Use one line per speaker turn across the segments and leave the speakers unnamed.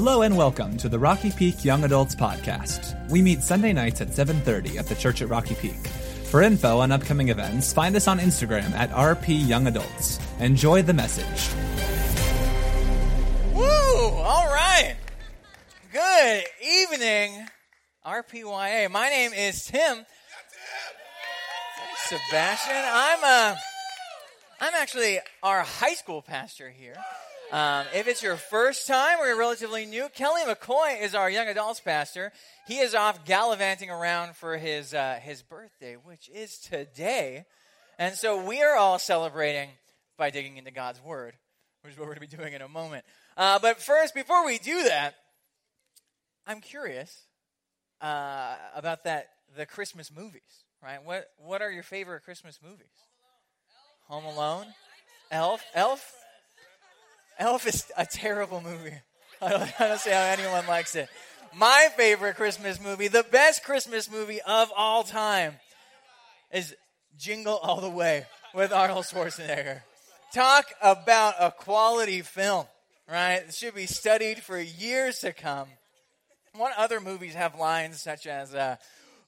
Hello and welcome to the Rocky Peak Young Adults Podcast. We meet Sunday nights at 7:30 at the church at Rocky Peak. For info on upcoming events, find us on Instagram at RP Young Adults. Enjoy the message.
Woo! All right. Good evening, RPYA. My name is Tim. Sebastian. I'm uh, I'm actually our high school pastor here. Um, if it's your first time or you're relatively new, Kelly McCoy is our young adults pastor. He is off gallivanting around for his uh, his birthday, which is today, and so we are all celebrating by digging into God's word, which is what we're going to be doing in a moment. Uh, but first, before we do that, I'm curious uh, about that the Christmas movies. Right? What what are your favorite Christmas movies? Home Alone, Elf, Elf. Elf is a terrible movie. I don't, I don't see how anyone likes it. My favorite Christmas movie, the best Christmas movie of all time, is Jingle All the Way with Arnold Schwarzenegger. Talk about a quality film, right? It should be studied for years to come. What other movies have lines such as uh,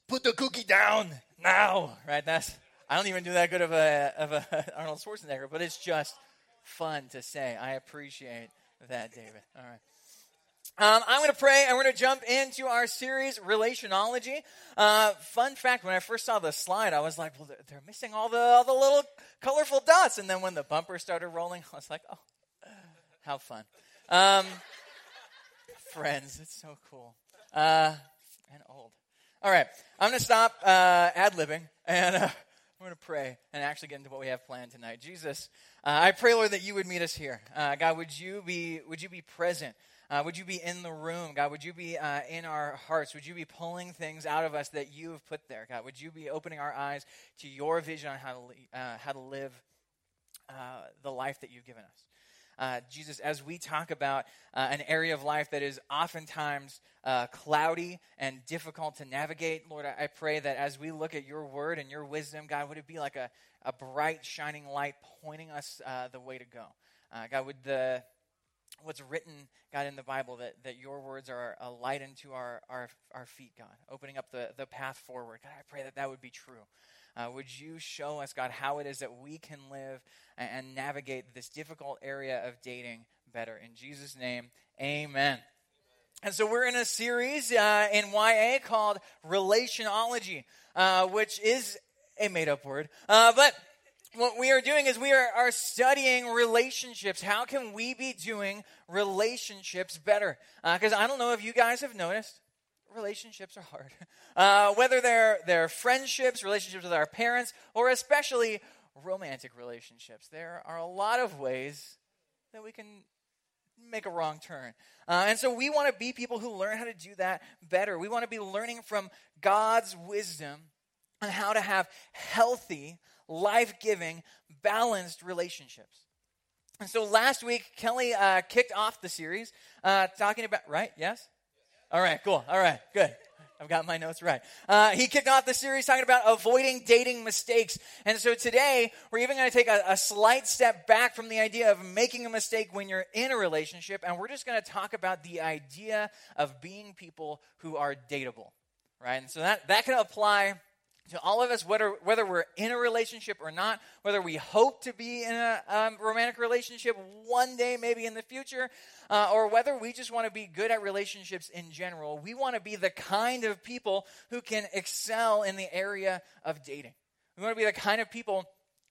"Put the cookie down now"? Right? That's I don't even do that good of a of a Arnold Schwarzenegger, but it's just fun to say. I appreciate that, David. All right. Um, I'm going to pray and we're going to jump into our series, Relationology. Uh, fun fact when I first saw the slide, I was like, well, they're, they're missing all the, all the little colorful dots. And then when the bumper started rolling, I was like, oh, how fun. Um, friends, it's so cool. Uh, and old. All right, I'm going to stop uh, ad libbing and uh, I'm going to pray and actually get into what we have planned tonight. Jesus, uh, I pray, Lord, that you would meet us here. Uh, God, would you be would you be present? Uh, would you be in the room, God? Would you be uh, in our hearts? Would you be pulling things out of us that you have put there, God? Would you be opening our eyes to your vision on how to uh, how to live uh, the life that you've given us? Uh, Jesus, as we talk about uh, an area of life that is oftentimes uh, cloudy and difficult to navigate, Lord, I, pray that as we look at your word and your wisdom, God, would it be like a, a bright, shining light pointing us uh, the way to go? Uh, God, would the what's written, God, in the Bible, that, that your words are a light into our, our, our feet, God, opening up the, the path forward. God, I pray that that would be true. Uh, would you show us, God, how it is that we can live and, and navigate this difficult area of dating better? In Jesus' name, amen. And so we're in a series uh, in YA called Relationology, uh, which is a made up word. Uh, but what we are doing is we are, are studying relationships. How can we be doing relationships better? Because uh, I don't know if you guys have noticed, relationships are hard. Uh, whether they're, they're friendships, relationships with our parents, or especially romantic relationships, there are a lot of ways that we can make a wrong turn. Uh, and so we want to be people who learn how to do that better. We want to be learning from God's wisdom on how to have healthy, life giving, balanced relationships. And so last week, Kelly uh, kicked off the series uh, talking about, right? Yes? All right, cool. All right, good. I've got my notes right. Uh, he kicked off the series talking about avoiding dating mistakes. And so today, we're even going to take a, a, slight step back from the idea of making a mistake when you're in a relationship, and we're just going to talk about the idea of being people who are dateable, right? And so that, that can apply to all of us, whether, whether we're in a relationship or not, whether we hope to be in a um, romantic relationship one day, maybe in the future, uh, or whether we just want to be good at relationships in general, we want to be the kind of people who can excel in the area of dating. We want to be the kind of people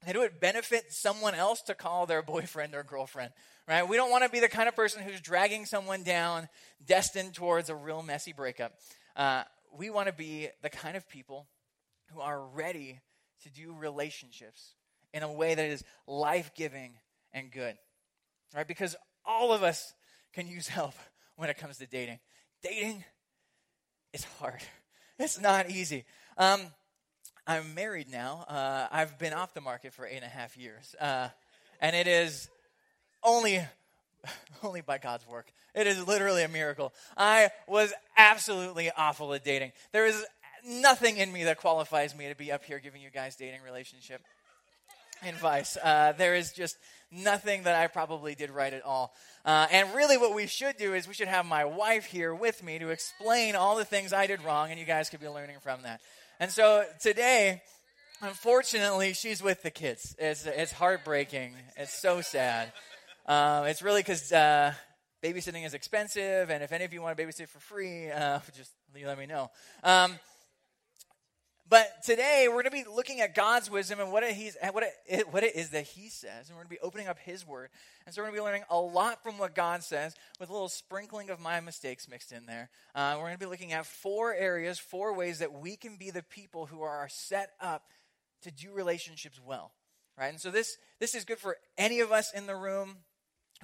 that it would benefit someone else to call their boyfriend or girlfriend, right? We don't want to be the kind of person who's dragging someone down, destined towards a real messy breakup. Uh, we want to be the kind of people who are ready to do relationships in a way that is life giving and good. Right? Because all of us can use help when it comes to dating. Dating is hard, it's not easy. Um, I'm married now. Uh, I've been off the market for eight and a half years. Uh, and it is only only by God's work. It is literally a miracle. I was absolutely awful at dating. There is nothing in me that qualifies me to be up here giving you guys dating relationship advice. Uh, there is just nothing that I probably did right at all. Uh, and really, what we should do is we should have my wife here with me to explain all the things I did wrong, and you guys could be learning from that. And so today, unfortunately, she's with the kids. It's, it's heartbreaking. It's so sad. Um, it's really because uh, babysitting is expensive, and if any of you want to babysit for free, uh, just let me know. Um, but today we're going to be looking at God's wisdom and what it, he's, what, it, what it is that He says, and we're going to be opening up His Word. And so we're going to be learning a lot from what God says, with a little sprinkling of my mistakes mixed in there. Uh, we're going to be looking at four areas, four ways that we can be the people who are set up to do relationships well, right? And so this this is good for any of us in the room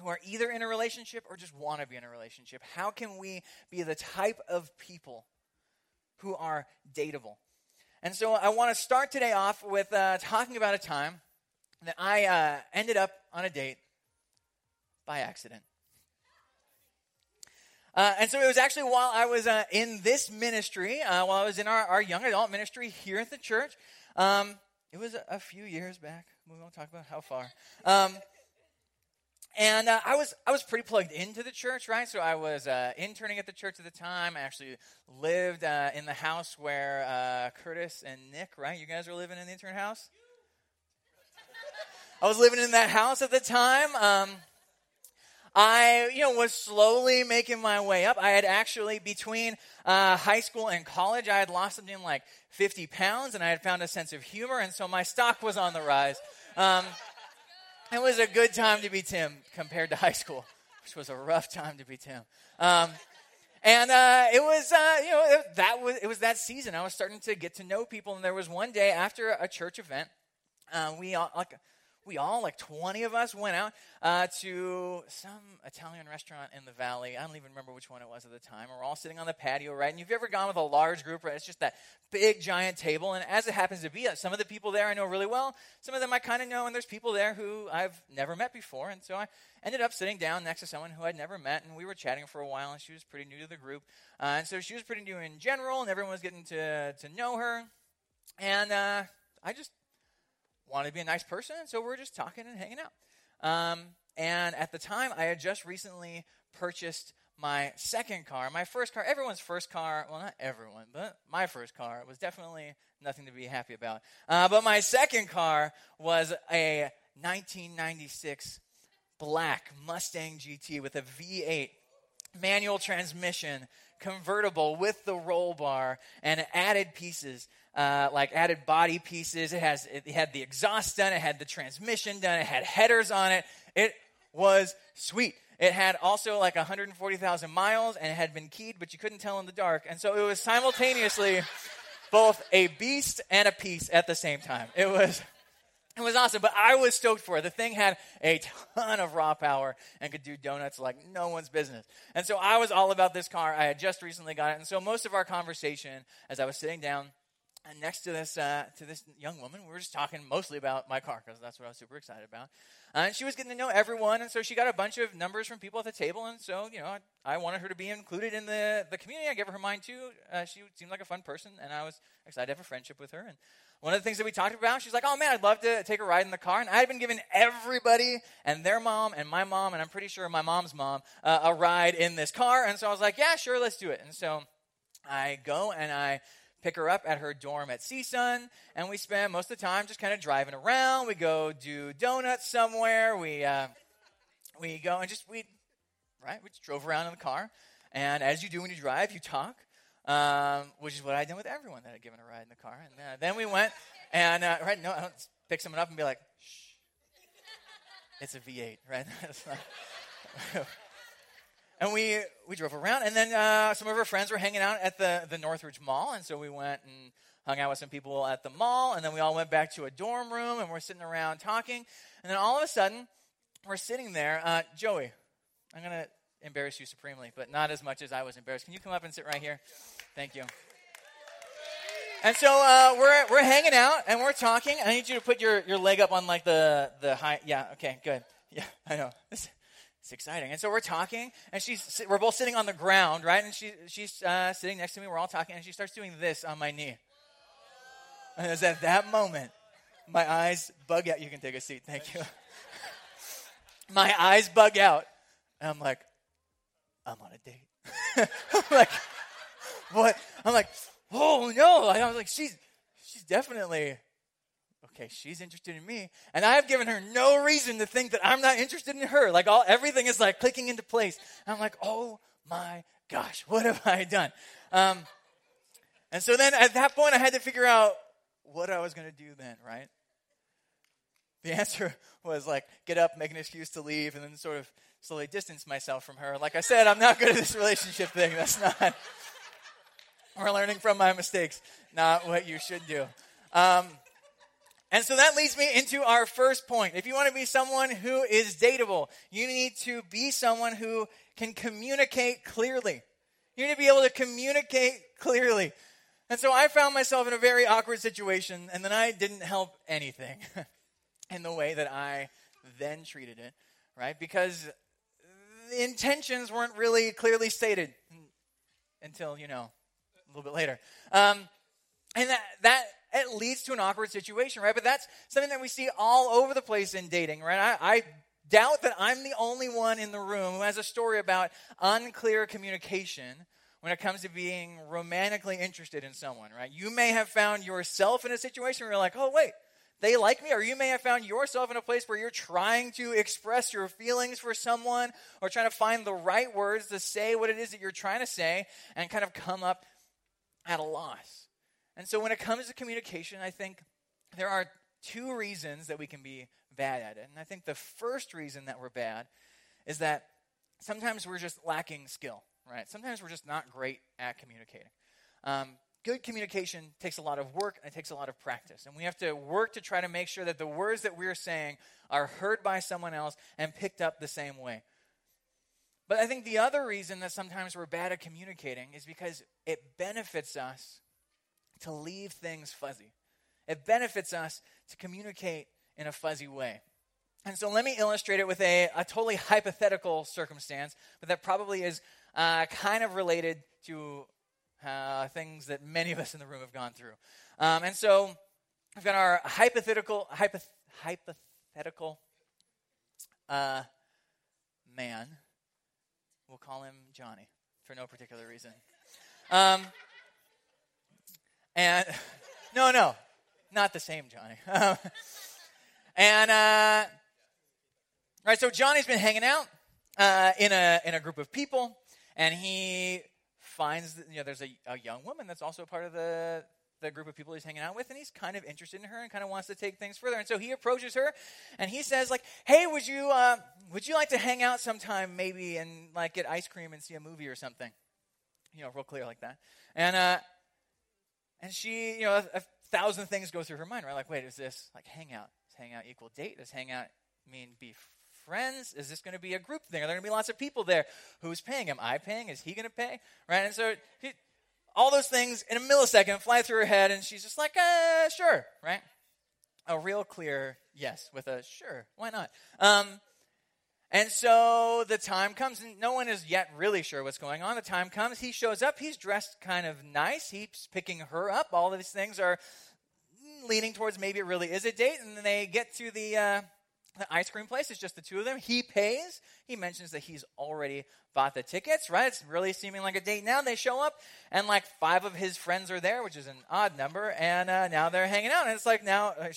who are either in a relationship or just want to be in a relationship. How can we be the type of people who are dateable? And so I want to start today off with uh, talking about a time that I uh, ended up on a date by accident. Uh, and so it was actually while I was uh, in this ministry, uh, while I was in our, our young adult ministry here at the church. Um, it was a, few years back. We won't talk about how far. Um, and uh, I was I was pretty plugged into the church, right? So I was uh, interning at the church at the time. I actually lived uh, in the house where uh, Curtis and Nick, right? You guys were living in the intern house. I was living in that house at the time. Um, I, you know, was slowly making my way up. I had actually, between uh, high school and college, I had lost something like 50 pounds, and I had found a sense of humor, and so my stock was on the rise. Um, it was a good time to be Tim compared to high school, which was a rough time to be Tim. Um, and uh, it was, uh, you know, it, that was it was that season. I was starting to get to know people, and there was one day after a church event, uh, we all like we all, like 20 of us, went out uh, to some Italian restaurant in the valley. I don't even remember which one it was at the time. We're all sitting on the patio, right? And if you've ever gone with a large group, right? It's just that big, giant table. And as it happens to be, uh, some of the people there I know really well. Some of them I kind of know, and there's people there who I've never met before. And so I ended up sitting down next to someone who I'd never met, and we were chatting for a while, and she was pretty new to the group. Uh, and so she was pretty new in general, and everyone was getting to, to know her. And uh, I just wanted to be a nice person, and so we are just talking and hanging out. Um, and at the time, I had just recently purchased my second car. My first car, everyone's first car, well, not everyone, but my first car was definitely nothing to be happy about. Uh, but my second car was a 1996 black Mustang GT with a V8 manual transmission, convertible with the roll bar, and added pieces uh, like added body pieces. It has it had the exhaust done. It had the transmission done. It had headers on it. It was sweet. It had also like 140,000 miles and it had been keyed, but you couldn't tell in the dark. And so it was simultaneously both a beast and a piece at the same time. It was it was awesome, but I was stoked for it. The thing had a ton of raw power and could do donuts like no one's business. And so I was all about this car. I had just recently got it. And so most of our conversation as I was sitting down and next to this uh, to this young woman, we were just talking mostly about my car because that's what I was super excited about. Uh, and she was getting to know everyone, and so she got a bunch of numbers from people at the table. And so, you know, I, I wanted her to be included in the the community. I gave her her mine too. Uh, she seemed like a fun person, and I was excited to have a friendship with her. And one of the things that we talked about, she's like, "Oh man, I'd love to take a ride in the car." And I had been giving everybody and their mom and my mom, and I'm pretty sure my mom's mom, uh, a ride in this car. And so I was like, "Yeah, sure, let's do it." And so I go and I pick her up at her dorm at CSUN, and we spend most of the time just kind of driving around. We go do donuts somewhere. We uh, we go and just we right. We just drove around in the car, and as you do when you drive, you talk, um, which is what I did with everyone that I'd given a ride in the car. And uh, then we went and uh, right no, I don't pick someone up and be like, shh, it's a V8, right? and we we drove around, and then uh, some of our friends were hanging out at the the Northridge Mall, and so we went and hung out with some people at the mall, and then we all went back to a dorm room, and we're sitting around talking, and then all of a sudden, we're sitting there. Uh, Joey, I'm gonna embarrass you supremely, but not as much as I was embarrassed. Can you come up and sit right here? Thank you. And so uh, we're we're hanging out and we're talking. I need you to put your, your leg up on like the the high. Yeah. Okay. Good. Yeah. I know. It's exciting. And so we're talking, and she's we're both sitting on the ground, right? And she she's uh, sitting next to me. We're all talking, and she starts doing this on my knee. And it's at that moment my eyes bug out. You can take a seat. Thank you. my eyes bug out. And I'm like, I'm on a date. I'm like, what? I'm like, oh no. I was like, she's she's definitely okay, she's interested in me. And I have given her no reason to think that I'm not interested in her. Like all everything is like clicking into place. And I'm like, oh my gosh, what have I done? Um, and so then at that point I had to figure out what I was gonna do then, right? The answer was like get up, make an excuse to leave, and then sort of slowly distance myself from her. Like I said, I'm not good at this relationship thing. That's not we're learning from my mistakes, not what you should do. Um, and so that leads me into our first point. If you want to be someone who is dateable, you need to be someone who can communicate clearly. You need to be able to communicate clearly. And so I found myself in a very awkward situation, and then I didn't help anything in the way that I then treated it, right? Because the intentions weren't really clearly stated until, you know, a little bit later. Um, and that, that it leads to an awkward situation, right? But that's something that we see all over the place in dating, right? I, I doubt that I'm the only one in the room who has a story about unclear communication when it comes to being romantically interested in someone, right? You may have found yourself in a situation where you're like, oh, wait, they like me, or you may have found yourself in a place where you're trying to express your feelings for someone or trying to find the right words to say what it is that you're trying to say and kind of come up at a loss. And so when it comes to communication, I think there are two reasons that we can be bad at it. And I think the first reason that we're bad is that sometimes we're just lacking skill, right? Sometimes we're just not great at communicating. Um, good communication takes a lot of work and it takes a lot of practice. And we have to work to try to make sure that the words that we're saying are heard by someone else and picked up the same way. But I think the other reason that sometimes we're bad at communicating is because it benefits us to leave things fuzzy. It benefits us to communicate in a fuzzy way. And so let me illustrate it with a, a totally hypothetical circumstance, but that probably is uh, kind of related to uh, things that many of us in the room have gone through. Um, and so we've got our hypothetical, hypoth- hypothetical uh, man. We'll call him Johnny for no particular reason. Um, and no, no, not the same Johnny. and uh, right, so Johnny's been hanging out uh, in a in a group of people, and he finds that, you know there's a, a young woman that's also part of the the group of people he's hanging out with and he's kind of interested in her and kind of wants to take things further. And so he approaches her and he says like hey would you uh, would you like to hang out sometime maybe and like get ice cream and see a movie or something? You know real clear like that. And uh and she, you know, a, a thousand things go through her mind, right? Like, wait, is this like hangout? Does hangout equal date? Does hangout mean be friends? Is this going to be a group thing? Are there going to be lots of people there? Who's paying? Am I paying? Is he going to pay? Right? And so he, all those things in a millisecond fly through her head, and she's just like, uh, sure, right? A real clear yes with a sure, why not? Um, and so the time comes, and no one is yet really sure what's going on. The time comes, he shows up. He's dressed kind of nice. He's picking her up. All of these things are leaning towards maybe it really is a date. And then they get to the, uh, the ice cream place. It's just the two of them. He pays. He mentions that he's already bought the tickets, right? It's really seeming like a date now. They show up, and like five of his friends are there, which is an odd number. And uh, now they're hanging out. And it's like, now, uh,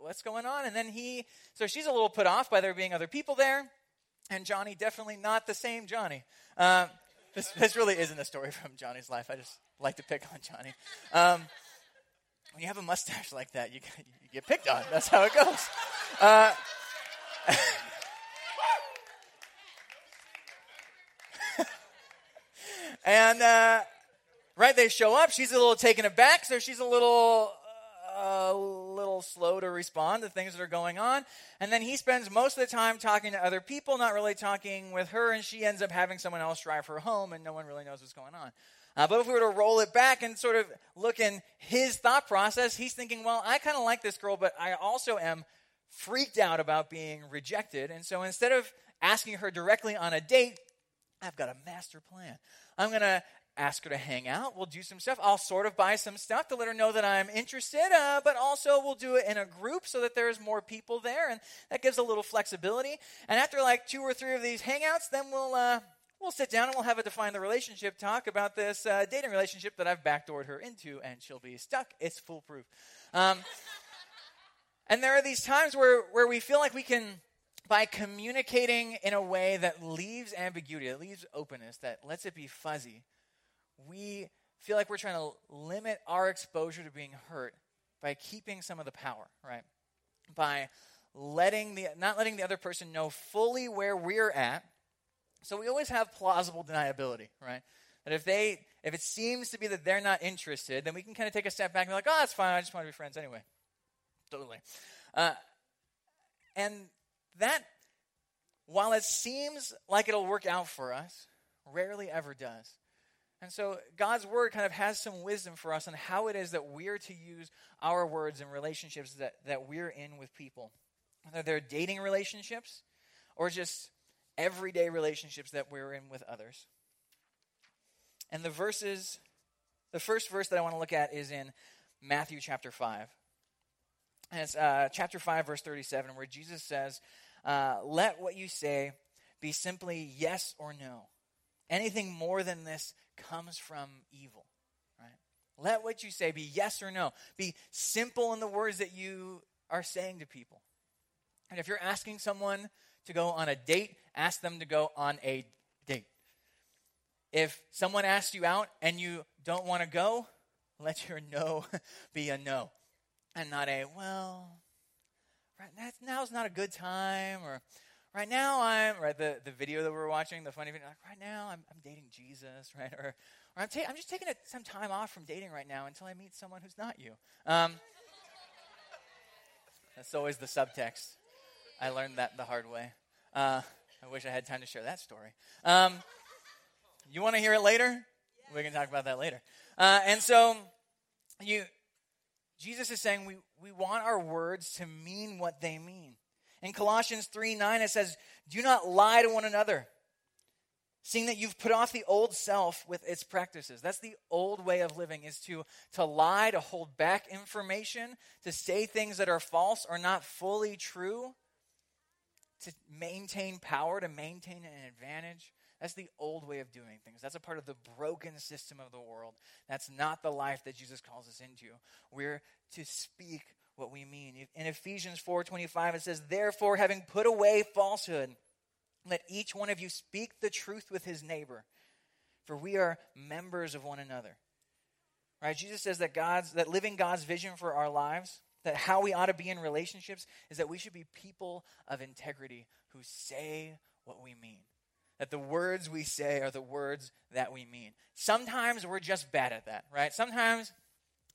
what's going on? And then he, so she's a little put off by there being other people there and Johnny definitely not the same Johnny. Um, this, this really isn't a story from Johnny's life. I just like to pick on Johnny. Um, when you have a mustache like that, you, you get picked on. That's how it goes. Uh, and uh, right, they show up. She's a little taken aback, so she's a little a little slow to respond to things that are going on. And then he spends most of the time talking to other people, not really talking with her, and she ends up having someone else drive her home, and no one really knows what's going on. Uh, but if we were to roll it back and sort of look in his thought process, he's thinking, well, I kind of like this girl, but I also am freaked out about being rejected. And so instead of asking her directly on a date, I've got a master plan. I'm going to ask her to hang out. We'll do some stuff. I'll sort of buy some stuff to let her know that I'm interested, uh, but also we'll do it in a group so that there's more people there, and that gives a little flexibility. And after like two or three of these hangouts, then we'll uh, we'll sit down and we'll have a define the relationship talk about this uh, dating relationship that I've backdoored her into, and she'll be stuck. It's foolproof. Um, and there are these times where where we feel like we can by communicating in a way that leaves ambiguity, that leaves openness, that lets it be fuzzy, we feel like we're trying to limit our exposure to being hurt by keeping some of the power, right? By letting the not letting the other person know fully where we're at. So we always have plausible deniability, right? That if they if it seems to be that they're not interested, then we can kind of take a step back and be like, oh, that's fine. I just want to be friends anyway. Totally. Uh, and that, while it seems like it'll work out for us, rarely ever does. And so God's word kind of has some wisdom for us on how it is that we're to use our words in relationships that, that we're in with people. Whether they're dating relationships or just everyday relationships that we're in with others. And the verses, the first verse that I want to look at is in Matthew chapter 5. And it's uh, chapter 5, verse 37, where Jesus says, uh, Let what you say be simply yes or no. Anything more than this comes from evil. Right? Let what you say be yes or no. Be simple in the words that you are saying to people. And if you're asking someone to go on a date, ask them to go on a date. If someone asks you out and you don't want to go, let your no be a no and not a, well, right now's not a good time or right now I'm right the, the video that we are watching, the funny video, like right now I'm, I'm dating Jesus, right? Or, or I'm, ta- I'm just taking a, some time off from dating right now until I meet someone who's not you. Um, that's always the subtext. I learned that the hard way. Uh, I wish I had time to share that story. Um, you want to hear it later? We can talk about that later. Uh, and so, you, Jesus is saying we, we want our words to mean what they mean. In Colossians 3 9, it says, Do not lie to one another, seeing that you've put off the old self with its practices. That's the old way of living, is to, to lie, to hold back information, to say things that are false or not fully true, to maintain power, to maintain an advantage. That's the old way of doing things. That's a part of the broken system of the world. That's not the life that Jesus calls us into. We're to speak what we mean. In Ephesians 4:25 it says, "Therefore, having put away falsehood, let each one of you speak the truth with his neighbor, for we are members of one another." Right? Jesus says that God's that living God's vision for our lives, that how we ought to be in relationships is that we should be people of integrity who say what we mean. That the words we say are the words that we mean. Sometimes we're just bad at that, right? Sometimes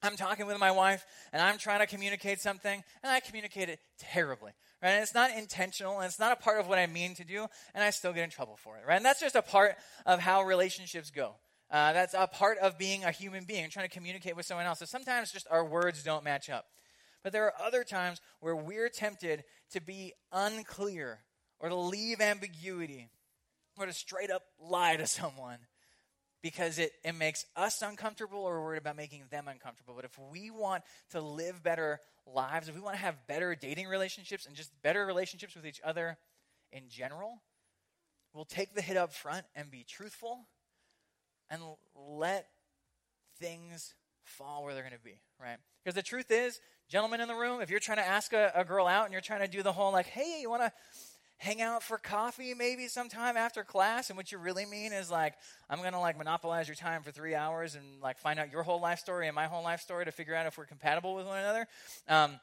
I'm talking with my wife and I'm trying to communicate something and I communicate it terribly. Right? And it's not intentional and it's not a part of what I mean to do and I still get in trouble for it. Right? And that's just a part of how relationships go. Uh, that's a part of being a human being trying to communicate with someone else. So sometimes just our words don't match up. But there are other times where we're tempted to be unclear or to leave ambiguity or to straight up lie to someone because it, it makes us uncomfortable or we're worried about making them uncomfortable. But if we want to live better lives, if we want to have better dating relationships and just better relationships with each other in general, we'll take the hit up front and be truthful and let things fall where they're going to be, right? Because the truth is, gentlemen in the room, if you're trying to ask a, a girl out and you're trying to do the whole like, hey, you want to hang out for coffee maybe sometime after class and what you really mean is like i'm gonna like monopolize your time for three hours and like find out your whole life story and my whole life story to figure out if we're compatible with one another um,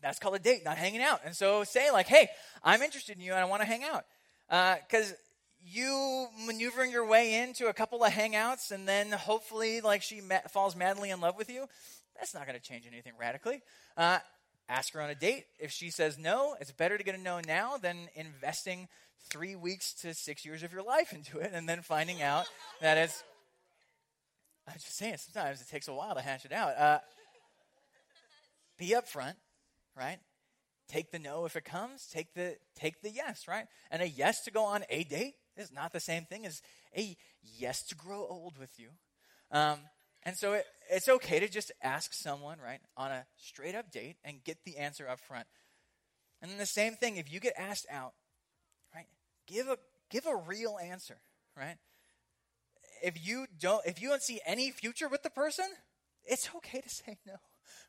that's called a date not hanging out. And so say like hey i'm interested in you and i want to hang out. Because uh, you maneuvering your way into a couple of hangouts and then hopefully like she ma- falls madly in love with you that's not going to change anything radically. Uh, ask her on a date. If she says no, it's better to get a no now than investing three weeks to six years of your life into it and then finding out that it's. I'm just saying, sometimes it takes a while to hash it out. Uh, be upfront, right? Take the no if it comes. Take the take the yes, right? And a yes to go on a date is not the same thing as a yes to grow old with you. Um, and so it, it's okay to just ask someone, right, on a straight up date and get the answer up front. And then the same thing, if you get asked out, right, give a give a real answer, right? If you don't if you don't see any future with the person, it's okay to say no,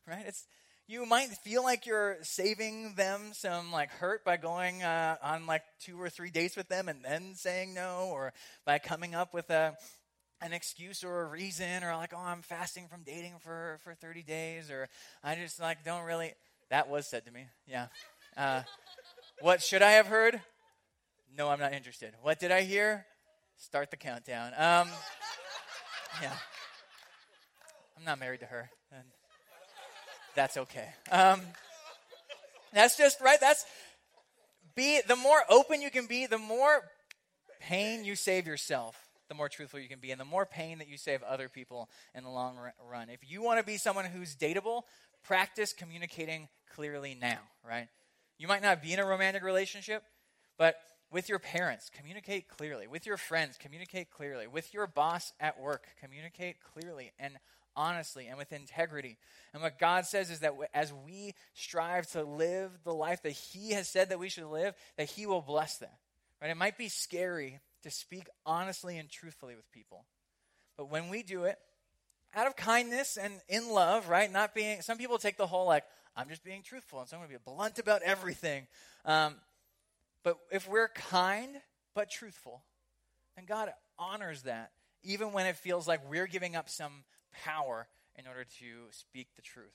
right? It's you might feel like you're saving them some like hurt by going uh, on like two or three dates with them and then saying no, or by coming up with a an excuse or a reason, or like, oh, I'm fasting from dating for for 30 days, or I just like don't really. That was said to me, yeah. Uh, what should I have heard? No, I'm not interested. What did I hear? Start the countdown. Um, yeah. I'm not married to her. And that's okay. Um, that's just right. That's be the more open you can be, the more pain you save yourself, the more truthful you can be, and the more pain that you save other people in the long run. If you want to be someone who's dateable, practice communicating clearly now, right? You might not be in a romantic relationship, but with your parents, communicate clearly. With your friends, communicate clearly. With your boss at work, communicate clearly and honestly and with integrity. And what God says is that as we strive to live the life that He has said that we should live, that He will bless that. Right? It might be scary to speak honestly and truthfully with people. But when we do it, out of kindness and in love, right? Not being, some people take the whole like, I'm just being truthful and so I'm going to be blunt about everything. Um, but if we're kind but truthful, then God honors that, even when it feels like we're giving up some power in order to speak the truth.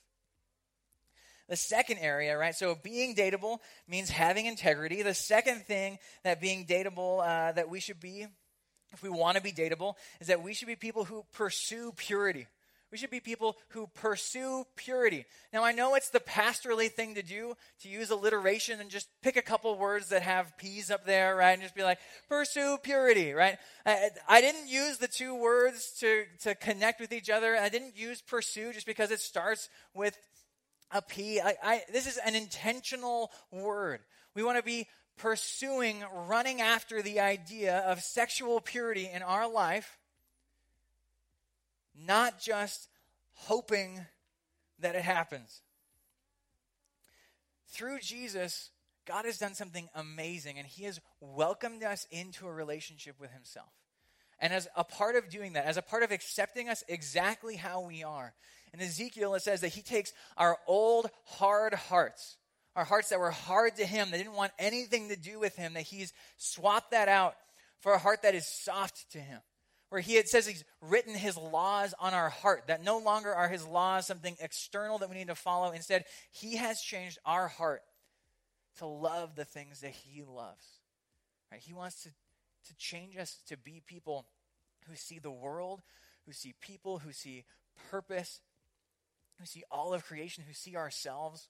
The second area, right? So being dateable means having integrity. The second thing that being dateable, uh, that we should be, if we want to be dateable, is that we should be people who pursue purity. We should be people who pursue purity. Now, I know it's the pastorally thing to do to use alliteration and just pick a couple words that have P's up there, right? And just be like, pursue purity, right? I, I didn't use the two words to, to connect with each other. I didn't use pursue just because it starts with a P. I, I, this is an intentional word. We want to be pursuing, running after the idea of sexual purity in our life not just hoping that it happens. Through Jesus, God has done something amazing, and He has welcomed us into a relationship with Himself. And as a part of doing that, as a part of accepting us exactly how we are, in Ezekiel it says that He takes our old, hard hearts, our hearts that were hard to Him, that didn't want anything to do with Him, that He's swapped that out for a heart that is soft to Him. Where he had says he's written his laws on our heart that no longer are his laws something external that we need to follow. Instead he has changed our heart to love the things that he loves. Right? He wants to to change us to be people who see the world who see people who see purpose who see all of creation who see ourselves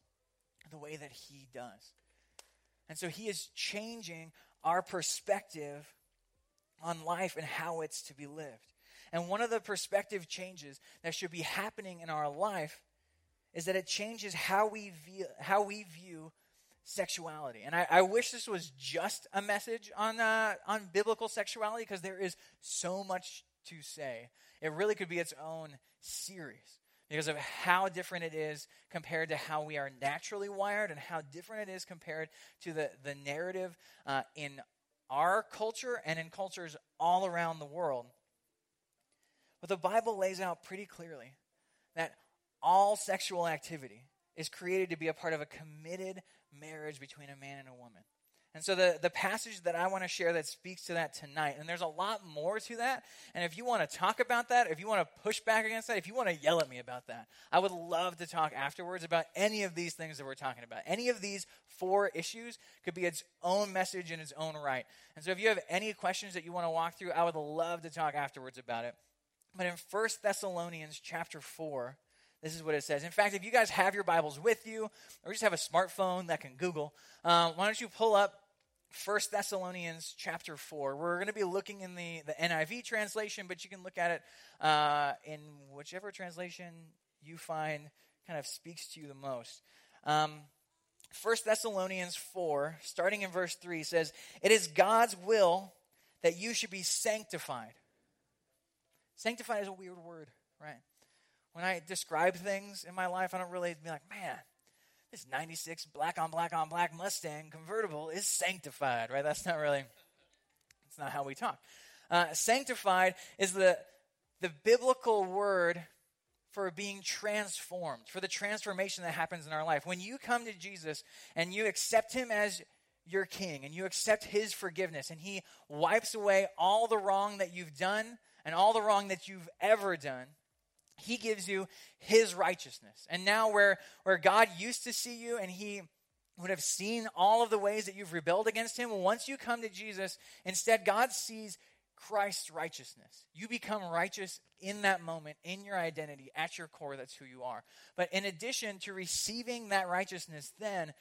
the way that he does and so he is changing our perspective on life and how it's to be lived. And one of the perspective changes that should be happening in our life is that it changes how we view, how we view sexuality. And I, I wish this was just a message on, uh, on biblical sexuality because there is so much to say. It really could be its own series because of how different it is compared to how we are naturally wired and how different it is compared to the, the narrative uh, in our culture and in cultures all around the world. But the Bible lays out pretty clearly that all sexual activity is created to be a part of a committed marriage between a man and a woman. And so, the, the passage that I want to share that speaks to that tonight, and there's a lot more to that. And if you want to talk about that, if you want to push back against that, if you want to yell at me about that, I would love to talk afterwards about any of these things that we're talking about. Any of these four issues could be its own message in its own right. And so, if you have any questions that you want to walk through, I would love to talk afterwards about it. But in 1 Thessalonians chapter 4, this is what it says. In fact, if you guys have your Bibles with you or just have a smartphone that can Google, um, why don't you pull up 1 Thessalonians chapter 4. We're going to be looking in the, the NIV translation, but you can look at it uh, in whichever translation you find kind of speaks to you the most. Um, 1 Thessalonians 4, starting in verse 3, says, It is God's will that you should be sanctified. Sanctified is a weird word, right? When I describe things in my life, I don't really be like, man, this 96 black on black on black Mustang convertible is sanctified, right? That's not really, that's not how we talk. Uh, sanctified is the, the biblical word for being transformed, for the transformation that happens in our life. When you come to Jesus and you accept him as your king and you accept his forgiveness and he wipes away all the wrong that you've done and all the wrong that you've ever done, he gives you his righteousness. And now, where, where God used to see you and he would have seen all of the ways that you've rebelled against him, once you come to Jesus, instead, God sees Christ's righteousness. You become righteous in that moment, in your identity, at your core. That's who you are. But in addition to receiving that righteousness, then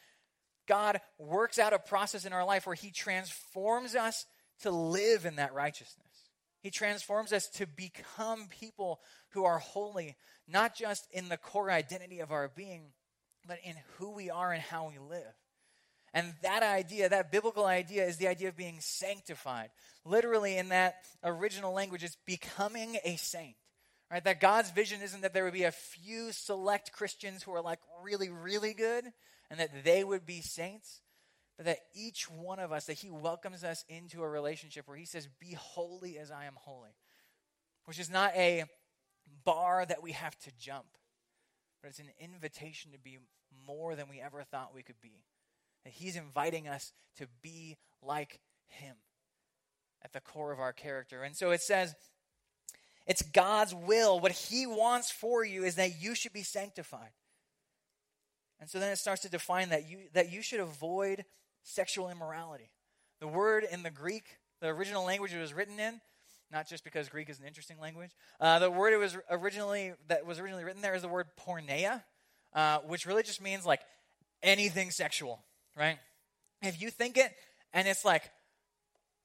God works out a process in our life where he transforms us to live in that righteousness. He transforms us to become people who are holy, not just in the core identity of our being, but in who we are and how we live. And that idea, that biblical idea, is the idea of being sanctified. Literally, in that original language, it's becoming a saint. Right? That God's vision isn't that there would be a few select Christians who are like really, really good and that they would be saints, but that each one of us, that He welcomes us into a relationship where He says, Be holy as I am holy, which is not a bar that we have to jump, but it's an invitation to be more than we ever thought we could be. That He's inviting us to be like Him at the core of our character. And so it says, it's God's will. What He wants for you is that you should be sanctified. And so then it starts to define that you, that you should avoid sexual immorality. The word in the Greek, the original language it was written in, not just because Greek is an interesting language. Uh, the word it was originally that was originally written there is the word porneia, uh, which really just means like anything sexual, right? If you think it and it's like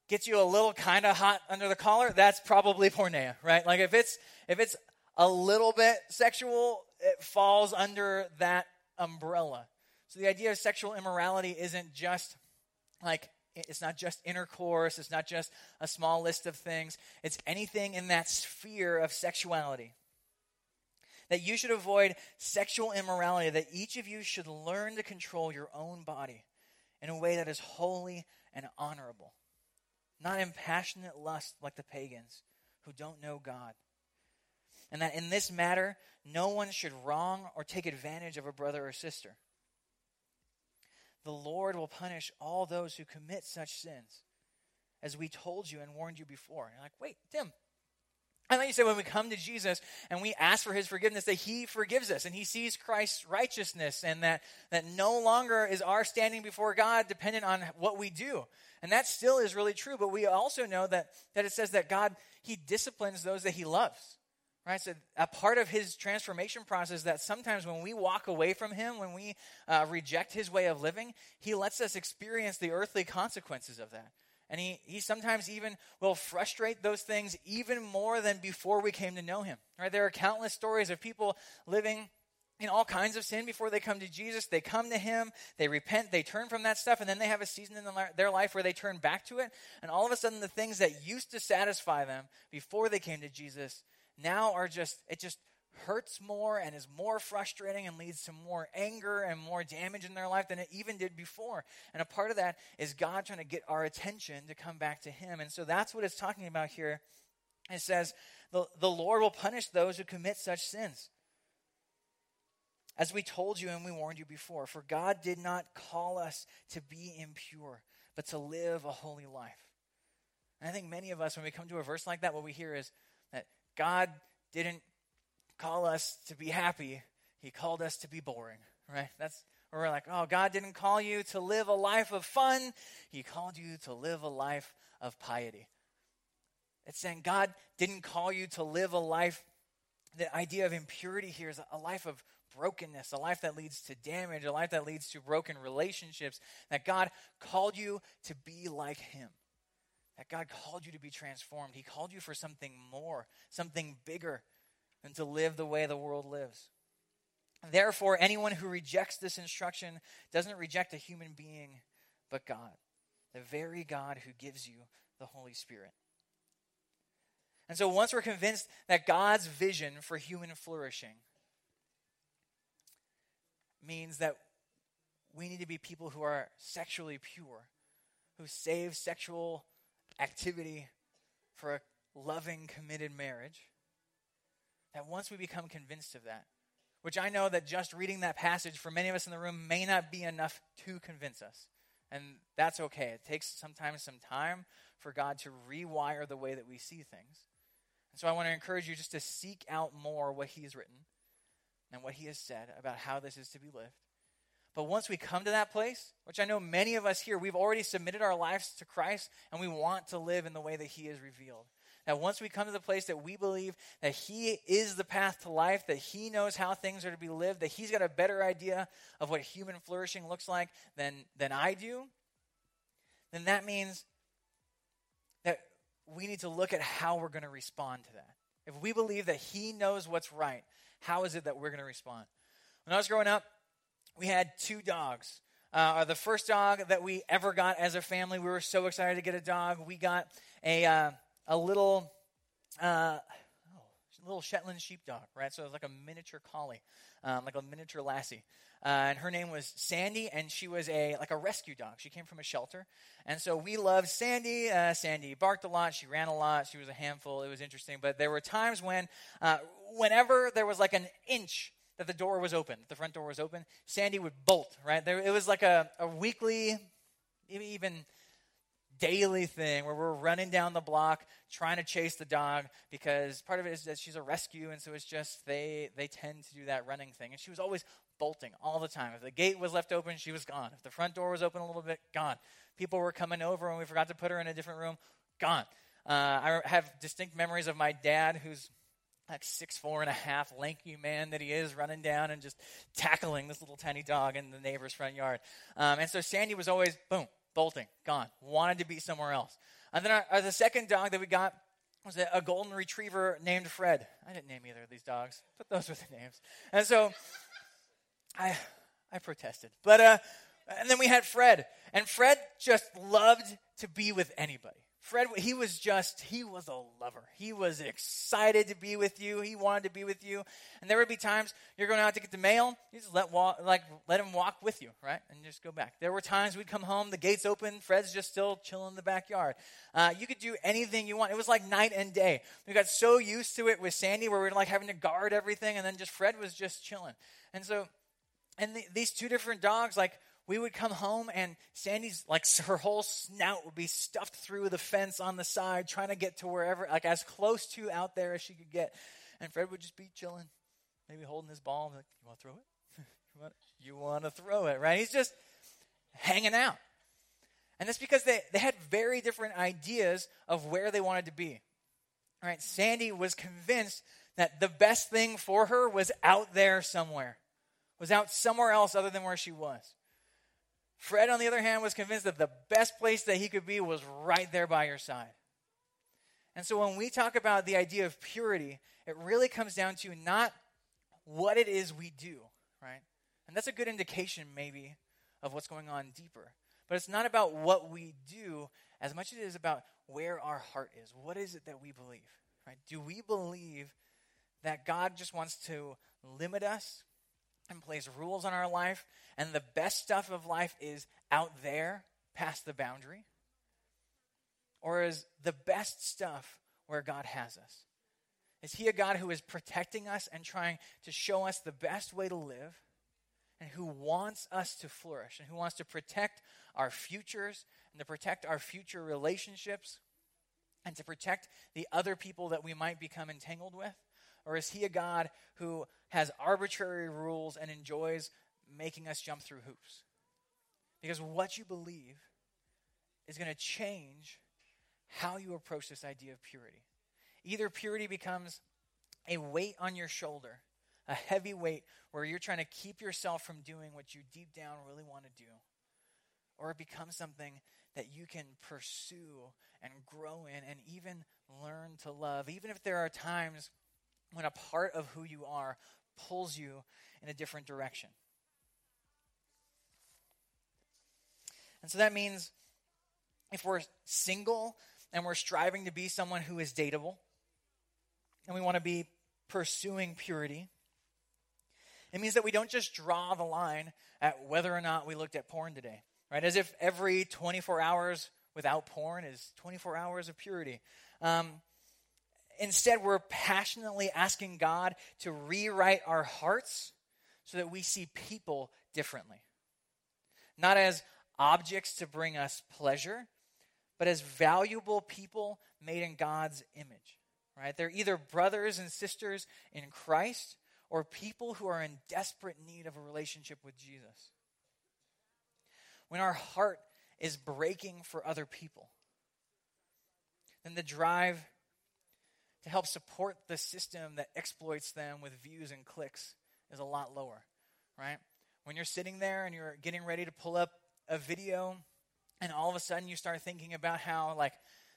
gets you a little kind of hot under the collar, that's probably porneia, right? Like if it's if it's a little bit sexual, it falls under that umbrella. So the idea of sexual immorality isn't just like it's not just intercourse, it's not just a small list of things, it's anything in that sphere of sexuality. That you should avoid sexual immorality, that each of you should learn to control your own body in a way that is holy and honorable, not in passionate lust like the pagans who don't know God. And that in this matter, no one should wrong or take advantage of a brother or sister the Lord will punish all those who commit such sins, as we told you and warned you before. And you're like, wait, Tim. I thought you said when we come to Jesus and we ask for his forgiveness, that he forgives us and he sees Christ's righteousness and that, that no longer is our standing before God dependent on what we do. And that still is really true, but we also know that, that it says that God, he disciplines those that he loves. Right? So, a part of his transformation process that sometimes when we walk away from him, when we uh, reject his way of living, he lets us experience the earthly consequences of that. And he, he sometimes even will frustrate those things even more than before we came to know him. Right? There are countless stories of people living in all kinds of sin before they come to Jesus. They come to Him, they repent, they turn from that stuff, and then they have a season in their life where they turn back to it. And all of a sudden, the things that used to satisfy them before they came to Jesus now are just, it just hurts more and is more frustrating and leads to more anger and more damage in their life than it even did before. And a part of that is God trying to get our attention to come back to Him. And so that's what it's talking about here. It says, the, the Lord will punish those who commit such sins. As we told you and we warned you before, for God did not call us to be impure, but to live a holy life. And I think many of us, when we come to a verse like that, what we hear is, God didn't call us to be happy, He called us to be boring, right? That's where we're like, oh, God didn't call you to live a life of fun, He called you to live a life of piety. It's saying God didn't call you to live a life, the idea of impurity here is a life of brokenness, a life that leads to damage, a life that leads to broken relationships, that God called you to be like Him that God called you to be transformed. He called you for something more, something bigger than to live the way the world lives. Therefore, anyone who rejects this instruction doesn't reject a human being, but God, the very God who gives you the Holy Spirit. And so once we're convinced that God's vision for human flourishing means that we need to be people who are sexually pure, who save sexual activity for a loving, committed marriage, that once we become convinced of that, which I know that just reading that passage for many of us in the room may not be enough to convince us. And that's okay. It takes sometimes some time for God to rewire the way that we see things. And so I want to encourage you just to seek out more what He has written and what He has said about how this is to be lived. But once we come to that place, which I know many of us here, we've already submitted our lives to Christ and we want to live in the way that He has revealed. That once we come to the place that we believe that He is the path to life, that He knows how things are to be lived, that He's got a better idea of what human flourishing looks like than, than I do, then that means that we need to look at how we're going to respond to that. If we believe that He knows what's right, how is it that we're going to respond? When I was growing up, we had two dogs. Uh, the first dog that we ever got as a family, we were so excited to get a dog. We got a uh, a little uh, oh, little Shetland sheepdog, right? So it was like a miniature collie, um, like a miniature lassie. Uh, and her name was Sandy, and she was a like a rescue dog. She came from a shelter, and so we loved Sandy. Uh, Sandy barked a lot. She ran a lot. She was a handful. It was interesting, but there were times when, uh, whenever there was like an inch that the door was open, the front door was open, Sandy would bolt. Right? There, it was like a, a weekly, even daily thing where we're running down the block trying to chase the dog because part of it is that she's a rescue and so it's just they they tend to do that running thing. And she was always bolting all the time. If the gate was left open she was gone. If the front door was open a little bit gone. People were coming over and we forgot to put her in a different room gone. Uh, i have distinct memories of my dad who's like six four and a half lanky man that he is running down and just tackling this little tiny dog in the neighbor's front yard um, and so sandy was always boom bolting, gone, wanted to be somewhere else. And then our, our, the second dog that we got was a, a, golden retriever named Fred. I didn't name either of these dogs, but those were the names. And so I, I protested. But, uh, and then we had Fred. And Fred just loved to be with anybody. Fred, he was just, he was a lover. He was excited to be with you. He wanted to be with you. And there would be times you're going out to get the mail, you just let, walk, like, let him walk with you, right? And just go back. There were times we'd come home, the gate's open, Fred's just still chilling in the backyard. Uh, you could do anything you want. It was like night and day. We got so used to it with Sandy where we were like having to guard everything, and then just Fred was just chilling. And so, and the, these two different dogs, like, we would come home and Sandy's like her whole snout would be stuffed through the fence on the side, trying to get to wherever, like as close to out there as she could get. And Fred would just be chilling, maybe holding his ball. And like, you want to throw it? you, want, to throw it, right? He's just hanging out. And that's because they, they had very different ideas of where they wanted to be. All right, Sandy was convinced that the best thing for her was out there somewhere, was out somewhere else other than where she was. Fred, on the other hand, was convinced that the best place that he could be was right there by your side. And so when we talk about the idea of purity, it really comes down to not what it is we do, right? And that's a good indication, maybe, of what's going on deeper. But it's not about what we do as much as it is about where our heart is. What is it that we believe, right? Do we believe that God just wants to limit us and place rules on our life, and the best stuff of life is out there past the boundary? Or is the best stuff where God has us? Is He a God who is protecting us and trying to show us the best way to live? And who wants us to flourish and who wants to protect our futures and to protect our future relationships and to protect the other people that we might become entangled with? Or is he a God who has arbitrary rules and enjoys making us jump through hoops? Because what you believe is going to change how you approach this idea of purity. Either purity becomes a weight on your shoulder, a heavy weight where you're trying to keep yourself from doing what you deep down really want to do, or it becomes something that you can pursue and grow in and even learn to love, even if there are times when a part of who you are pulls you in a different direction. And so that means if we're single, and we're striving to be someone who is dateable, and we want to be pursuing purity, it means that we don't just draw the line at whether or not we looked at porn today, right? As if every 24 hours without porn is 24 hours of purity. Um, instead, we're passionately asking God to rewrite our hearts so that we see people differently. Not as objects to bring us pleasure, but as valuable people made in God's image. Right? They're either brothers and sisters in Christ or people who are in desperate need of a relationship with Jesus. When our heart is breaking for other people, then the drive to help support the system that exploits them with views and clicks is a lot lower, right? When you're sitting there and you're getting ready to pull up a video and all of a sudden you start thinking about how like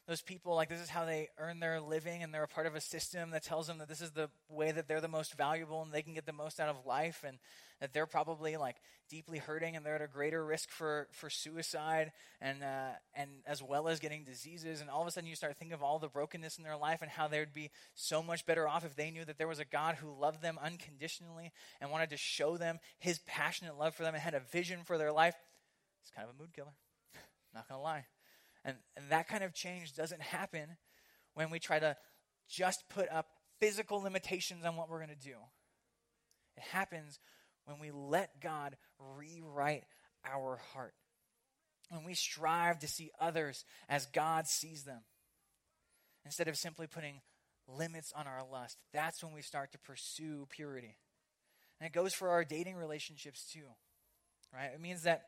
those people like this is how they earn their living and they're a part of a system that tells them that this is the way that they're the most valuable and they can get the most out of life and that they're probably like deeply hurting and they're at a greater risk for for suicide and uh, and as well as getting diseases. And all of a sudden you start thinking of all the brokenness in their life and how they would be so much better off if they knew that there was a God who loved them unconditionally and wanted to show them his passionate love for them and had a vision for their life. It's kind of a mood killer. Not gonna lie and, and that kind of change doesn't happen when we try to just put up physical limitations on what we're going to do. It happens when we let God rewrite our heart. When we strive to see others as God sees them. Instead of simply putting limits on our lust, that's when we start to pursue purity. And it goes for our dating relationships too. Right? It means that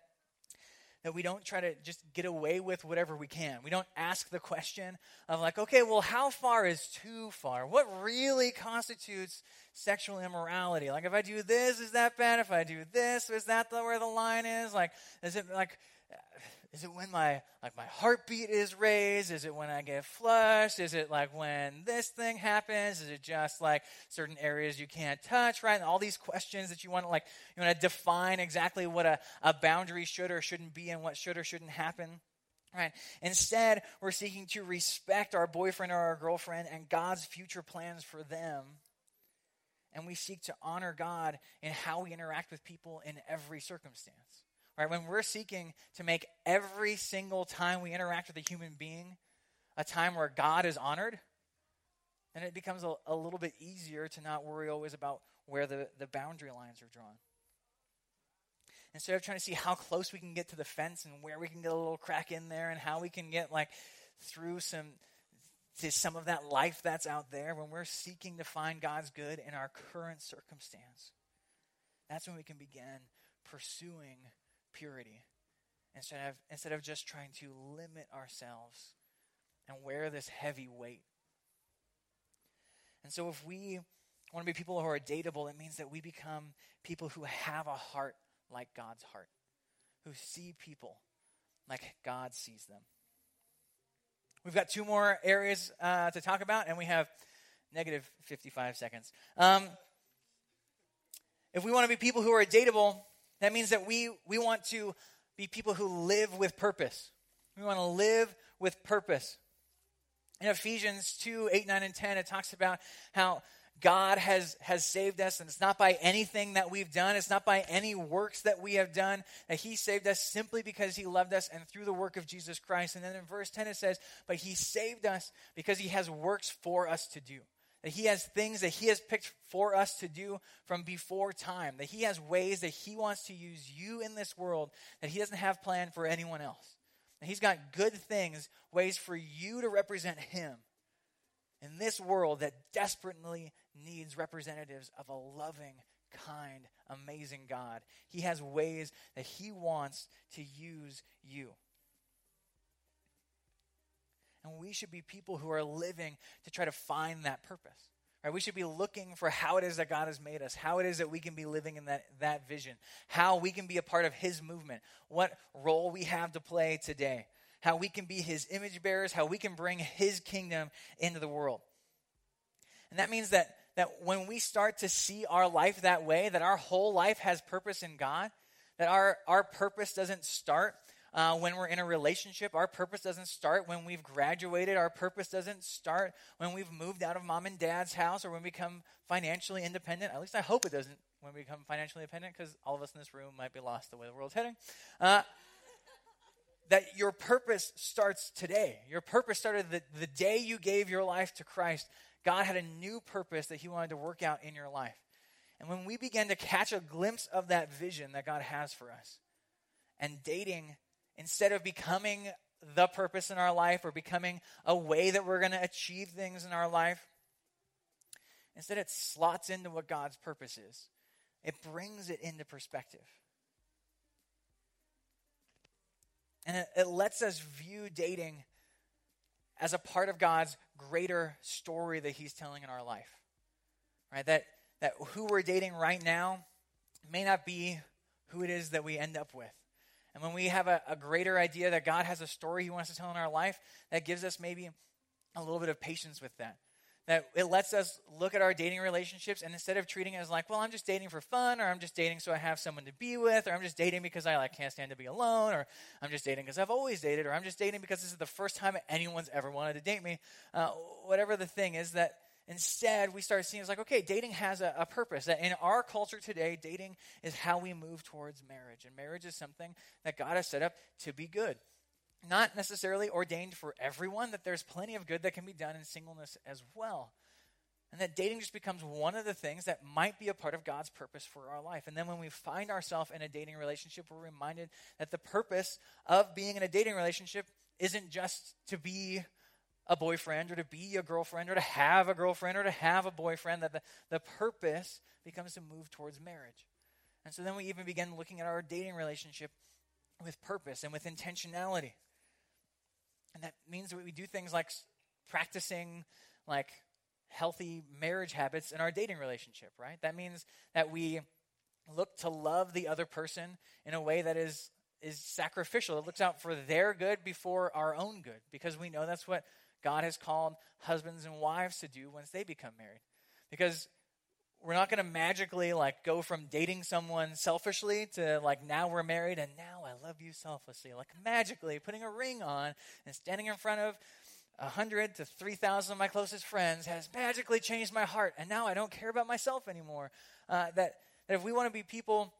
that we don't try to just get away with whatever we can. We don't ask the question of, like, okay, well, how far is too far? What really constitutes sexual immorality? Like, if I do this, is that bad? If I do this, is that the, where the line is? Like, is it like is it when my like my heartbeat is raised? Is it when I get flushed? Is it like when this thing happens? Is it just like certain areas you can't touch, right? And all these questions that you want to like you want to define exactly what a, a boundary should or shouldn't be and what should or shouldn't happen. Right. Instead, we're seeking to respect our boyfriend or our girlfriend and God's future plans for them. And we seek to honor God in how we interact with people in every circumstance. Right? When we're seeking to make every single time we interact with a human being a time where God is honored, then it becomes a, a little bit easier to not worry always about where the, the boundary lines are drawn. Instead of trying to see how close we can get to the fence and where we can get a little crack in there and how we can get like through some to some of that life that's out there, when we're seeking to find God's good in our current circumstance, that's when we can begin pursuing purity instead of, instead of just trying to limit ourselves and wear this heavy weight. And so, if we want to be people who are dateable, it means that we become people who have a heart like God's heart, who see people like God sees them. We've got two more areas uh, to talk about, and we have negative 55 seconds. Um, if we want to be people who are dateable, that means that we, we want to be people who live with purpose. We want to live with purpose. In Ephesians 2 8, 9, and 10, it talks about how God has, has saved us, and it's not by anything that we've done. It's not by any works that we have done. That He saved us simply because He loved us and through the work of Jesus Christ. And then in verse 10, it says, But He saved us because He has works for us to do. That He has things that He has picked for us to do from before time. That He has ways that He wants to use you in this world that He doesn't have planned for anyone else. And He's got good things, ways for you to represent Him in this world that desperately needs representatives of a loving, kind, amazing God. He has ways that He wants to use you. And we should be people who are living to try to find that purpose. Right? We should be looking for how it is that God has made us, how it is that we can be living in that, that vision, how we can be a part of His movement, what role we have to play today, how we can be His image bearers, how we can bring His kingdom into the world. And that means that, that when we start to see our life that way, that our whole life has purpose in God, that our, our purpose doesn't start uh, when we're in a relationship. Our purpose doesn't start when we've graduated. Our purpose doesn't start when we've moved out of mom and dad's house or when we become financially independent. At least I hope it doesn't when we become financially independent because all of us in this room might be lost the way the world's heading. Uh, that your purpose starts today. Your purpose started the, the day you gave your life to Christ. God had a new purpose that He wanted to work out in your life. And when we begin to catch a glimpse of that vision that God has for us, and dating, instead of becoming the purpose in our life or becoming a way that we're going to achieve things in our life, instead it slots into what God's purpose is. It brings it into perspective. And it, it lets us view dating as a part of God's greater story that He's telling in our life. Right? That, that who we're dating right now may not be who it is that we end up with. And when we have a, a, greater idea that God has a story He wants to tell in our life, that gives us maybe a little bit of patience with that. That it lets us look at our dating relationships and instead of treating it as like well i'm just dating for fun or i'm just dating so i have someone to be with or i'm just dating because i like can't stand to be alone or i'm just dating because i've always dated or i'm just dating because this is the first time anyone's ever wanted to date me uh, whatever the thing is that instead we start seeing it's like okay dating has a, a purpose that in our culture today dating is how we move towards marriage and marriage is something that god has set up to be good not necessarily ordained for everyone, that there's plenty of good that can be done in singleness as well. And that dating just becomes one of the things that might be a part of God's purpose for our life. And then when we find ourselves in a dating relationship, we're reminded that the purpose of being in a dating relationship isn't just to be a boyfriend or to be a girlfriend or to have a girlfriend or to have a boyfriend, that the, the purpose becomes to move towards marriage. And so then we even begin looking at our dating relationship with purpose and with intentionality. And that means that we do things like practicing like healthy marriage habits in our dating relationship, right? That means that we look to love the other person in a way that is is sacrificial. It looks out for their good before our own good because we know that's what God has called husbands and wives to do once they become married. Because we're not going to magically like go from dating someone selfishly to like now we're married and now I love you selflessly. Like magically putting a ring on and standing in front of a hundred to three thousand of my closest friends has magically changed my heart, and now I don't care about myself anymore. Uh, that that if we want to be people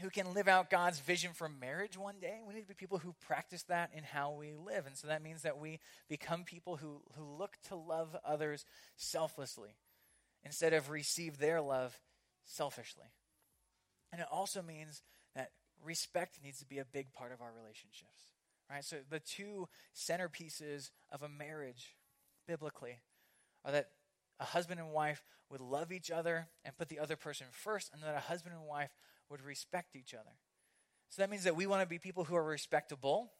who can live out God's vision for marriage one day, we need to be people who practice that in how we live, and so that means that we become people who who look to love others selflessly instead of receive their love selfishly. And it also means that respect needs to be a big part of our relationships. Right? So the two centerpieces of a marriage biblically are that a husband and wife would love each other and put the other person first, and that a husband and wife would respect each other. So that means that we want to be people who are respectable,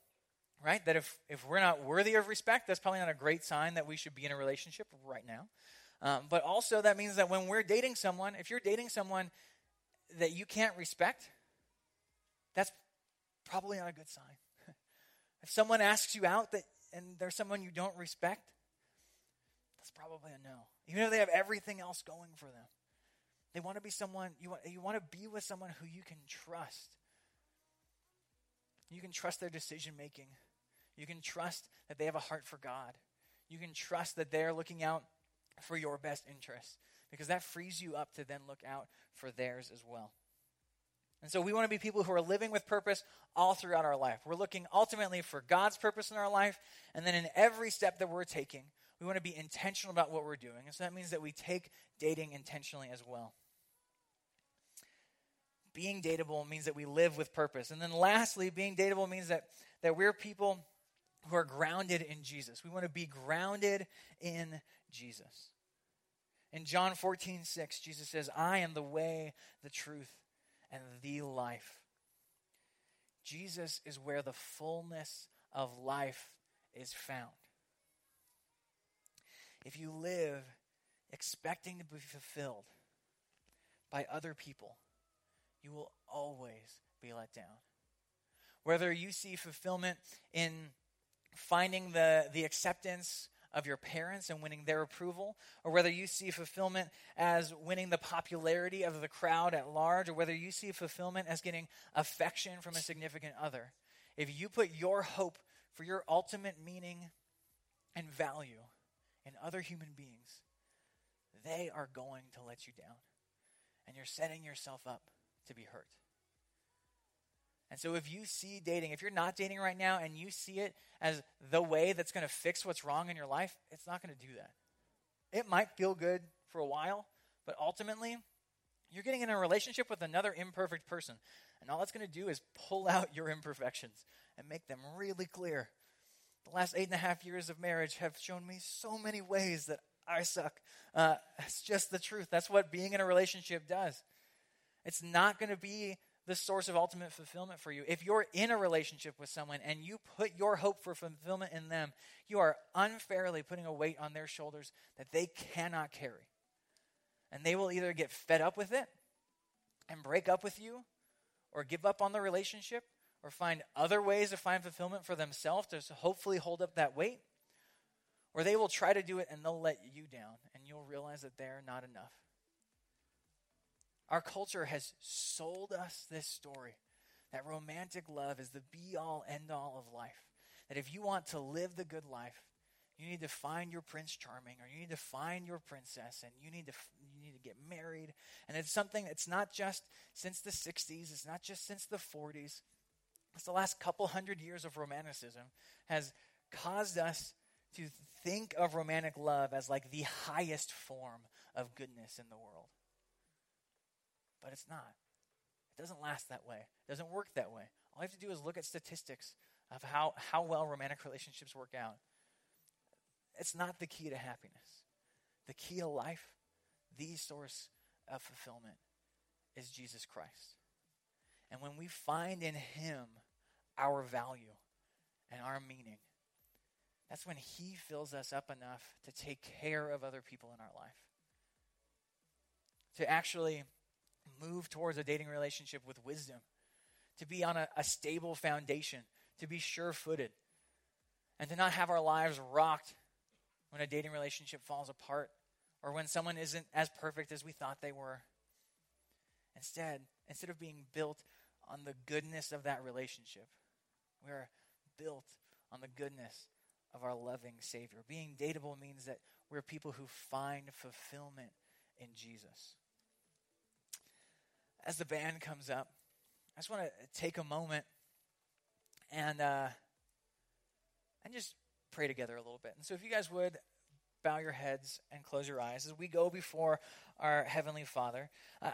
right? That if, if we're not worthy of respect, that's probably not a great sign that we should be in a relationship right now. Um, but also, that means that when we're dating someone, if you're dating someone that you can't respect, that's probably not a good sign. if someone asks you out that and there's someone you don't respect, that's probably a no. Even if they have everything else going for them. They want to be someone, you want, you want to be with someone who you can trust. You can trust their decision making. You can trust that they have a heart for God. You can trust that they're looking out for your best interests because that frees you up to then look out for theirs as well. And so we want to be people who are living with purpose all throughout our life. We're looking ultimately for God's purpose in our life, and then in every step that we're taking, we want to be intentional about what we're doing. And so that means that we take dating intentionally as well. Being dateable means that we live with purpose. And then lastly, being dateable means that, that we're people who are grounded in Jesus. We want to be grounded in Jesus. In John 14, 6, Jesus says, I am the way, the truth, and the life. Jesus is where the fullness of life is found. If you live expecting to be fulfilled by other people, you will always be let down. Whether you see fulfillment in finding the, the acceptance of your parents and winning their approval, or whether you see fulfillment as winning the popularity of the crowd at large, or whether you see fulfillment as getting affection from a significant other. if you put your hope for your ultimate meaning and value in other human beings, they are going to let you down. And you're setting yourself up to be hurt. And so, if you see dating, if you're not dating right now and you see it as the way that's going to fix what's wrong in your life, it's not going to do that. It might feel good for a while, but ultimately, you're getting in a relationship with another imperfect person. And all it's going to do is pull out your imperfections and make them really clear. The last eight and a half years of marriage have shown me so many ways that I suck. Uh, it's just the truth. That's what being in a relationship does. It's not going to be the source of ultimate fulfillment for you. If you're in a relationship with someone and you put your hope for fulfillment in them, you are unfairly putting a weight on their shoulders that they cannot carry. And they will either get fed up with it and break up with you, or give up on the relationship, or find other ways to find fulfillment for themselves to hopefully hold up that weight. Or they will try to do it and they'll let you down, and you'll realize that they're not enough. Our culture has sold us this story that romantic love is the be all end all of life. That if you want to live the good life, you need to find your prince charming or you need to find your princess and you need to you need to get married. And it's something it's not just since the 60s it's not just since the 40s it's the last couple hundred years of romanticism has caused us to think of romantic love as like the highest form of goodness in the world but it's not. It doesn't last that way. It doesn't work that way. All you have to do is look at statistics of how, how well romantic relationships work out. It's not the key to happiness. The key to life, the source of fulfillment, is Jesus Christ. And when we find in Him our value and our meaning, that's when He fills us up enough to take care of other people in our life. To actually move towards a dating relationship with wisdom, to be on a, a stable foundation, to be sure footed, and to not have our lives rocked when a dating relationship falls apart or when someone isn't as perfect as we thought they were. Instead, instead of being built on the goodness of that relationship, we're built on the goodness of our loving Savior. Being dateable means that we're people who find fulfillment in Jesus as the band comes up, I just want to take a moment and uh, and just pray together a little bit. And so, if you guys would bow your heads and close your eyes as we go before our heavenly Father, uh,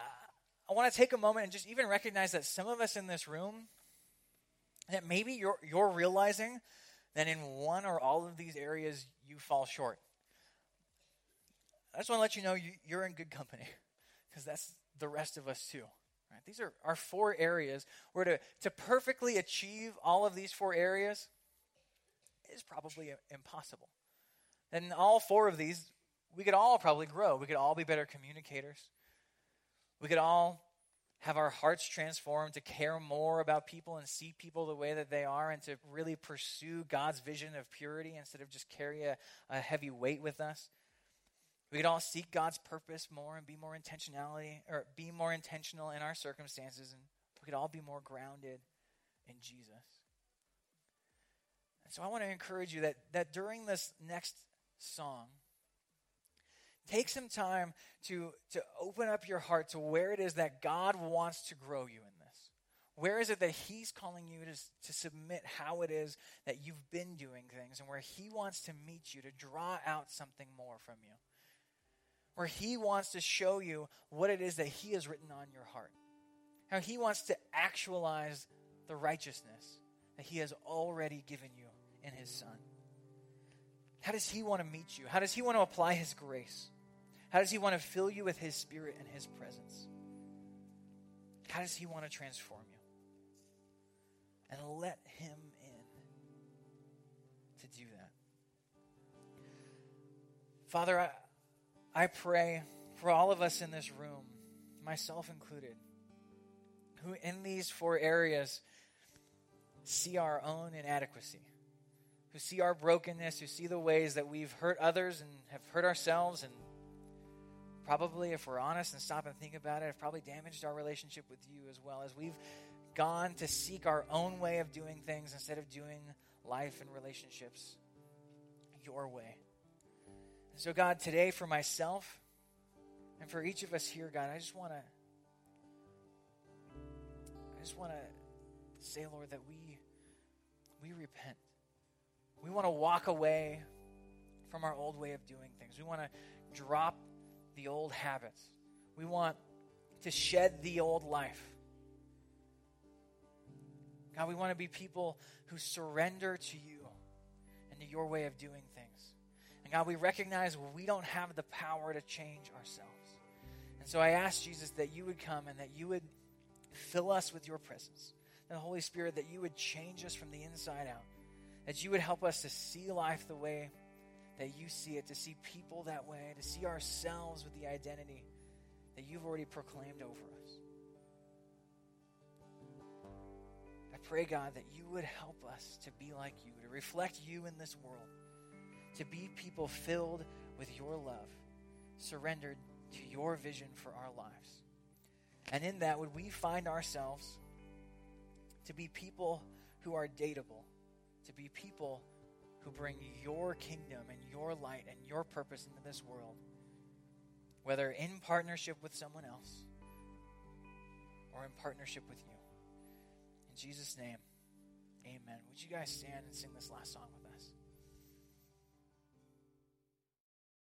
I want to take a moment and just even recognize that some of us in this room that maybe you're you're realizing that in one or all of these areas you fall short. I just want to let you know you, you're in good company because that's the rest of us too. Right? These are our four areas where to, to perfectly achieve all of these four areas is probably impossible. And all four of these, we could all probably grow. We could all be better communicators. We could all have our hearts transformed to care more about people and see people the way that they are and to really pursue God's vision of purity instead of just carry a, a heavy weight with us. We could all seek God's purpose more and be more intentionality or be more intentional in our circumstances and we could all be more grounded in Jesus. And so I want to encourage you that that during this next song take some time to to open up your heart to where it is that God wants to grow you in this. Where is it that He's calling you to, to submit how it is that you've been doing things and where He wants to meet you to draw out something more from you? Where He wants to show you what it is that He has written on your heart. How He wants to actualize the righteousness that He has already given you in His Son. How does He want to meet you? How does He want to apply His grace? How does He want to fill you with His Spirit and His presence? How does He want to transform you? And let Him in to do that. Father, I. I pray for all of us in this room, myself included, who in these four areas see our own inadequacy, who see our brokenness, who see the ways that we've hurt others and have hurt ourselves, and probably, if we're honest and stop and think about it, have probably damaged our relationship with you as well as we've gone to seek our own way of doing things instead of doing life and relationships your way. And so, God, today for myself and for each of us here, God, I just want to. I just want to say, Lord, that we we repent. We want to walk away from our old way of doing things. We want to drop the old habits. We want to shed the old life. God, we want to be people who surrender to you and to your way of doing things. And God, we recognize we don't have the power to change ourselves. And so I ask Jesus that you would come and that you would fill us with your presence. And the Holy Spirit, that you would change us from the inside out. That you would help us to see life the way that you see it, to see people that way, to see ourselves with the identity that you've already proclaimed over us. I pray, God, that you would help us to be like you, to reflect you in this world, to be people filled with your love, surrendered to your vision for our lives. And in that, would we find ourselves to be people who are dateable, to be people who bring your kingdom and your light and your purpose into this world, whether in partnership with someone else or in partnership with you. In Jesus' name, amen. Would you guys stand and sing this last song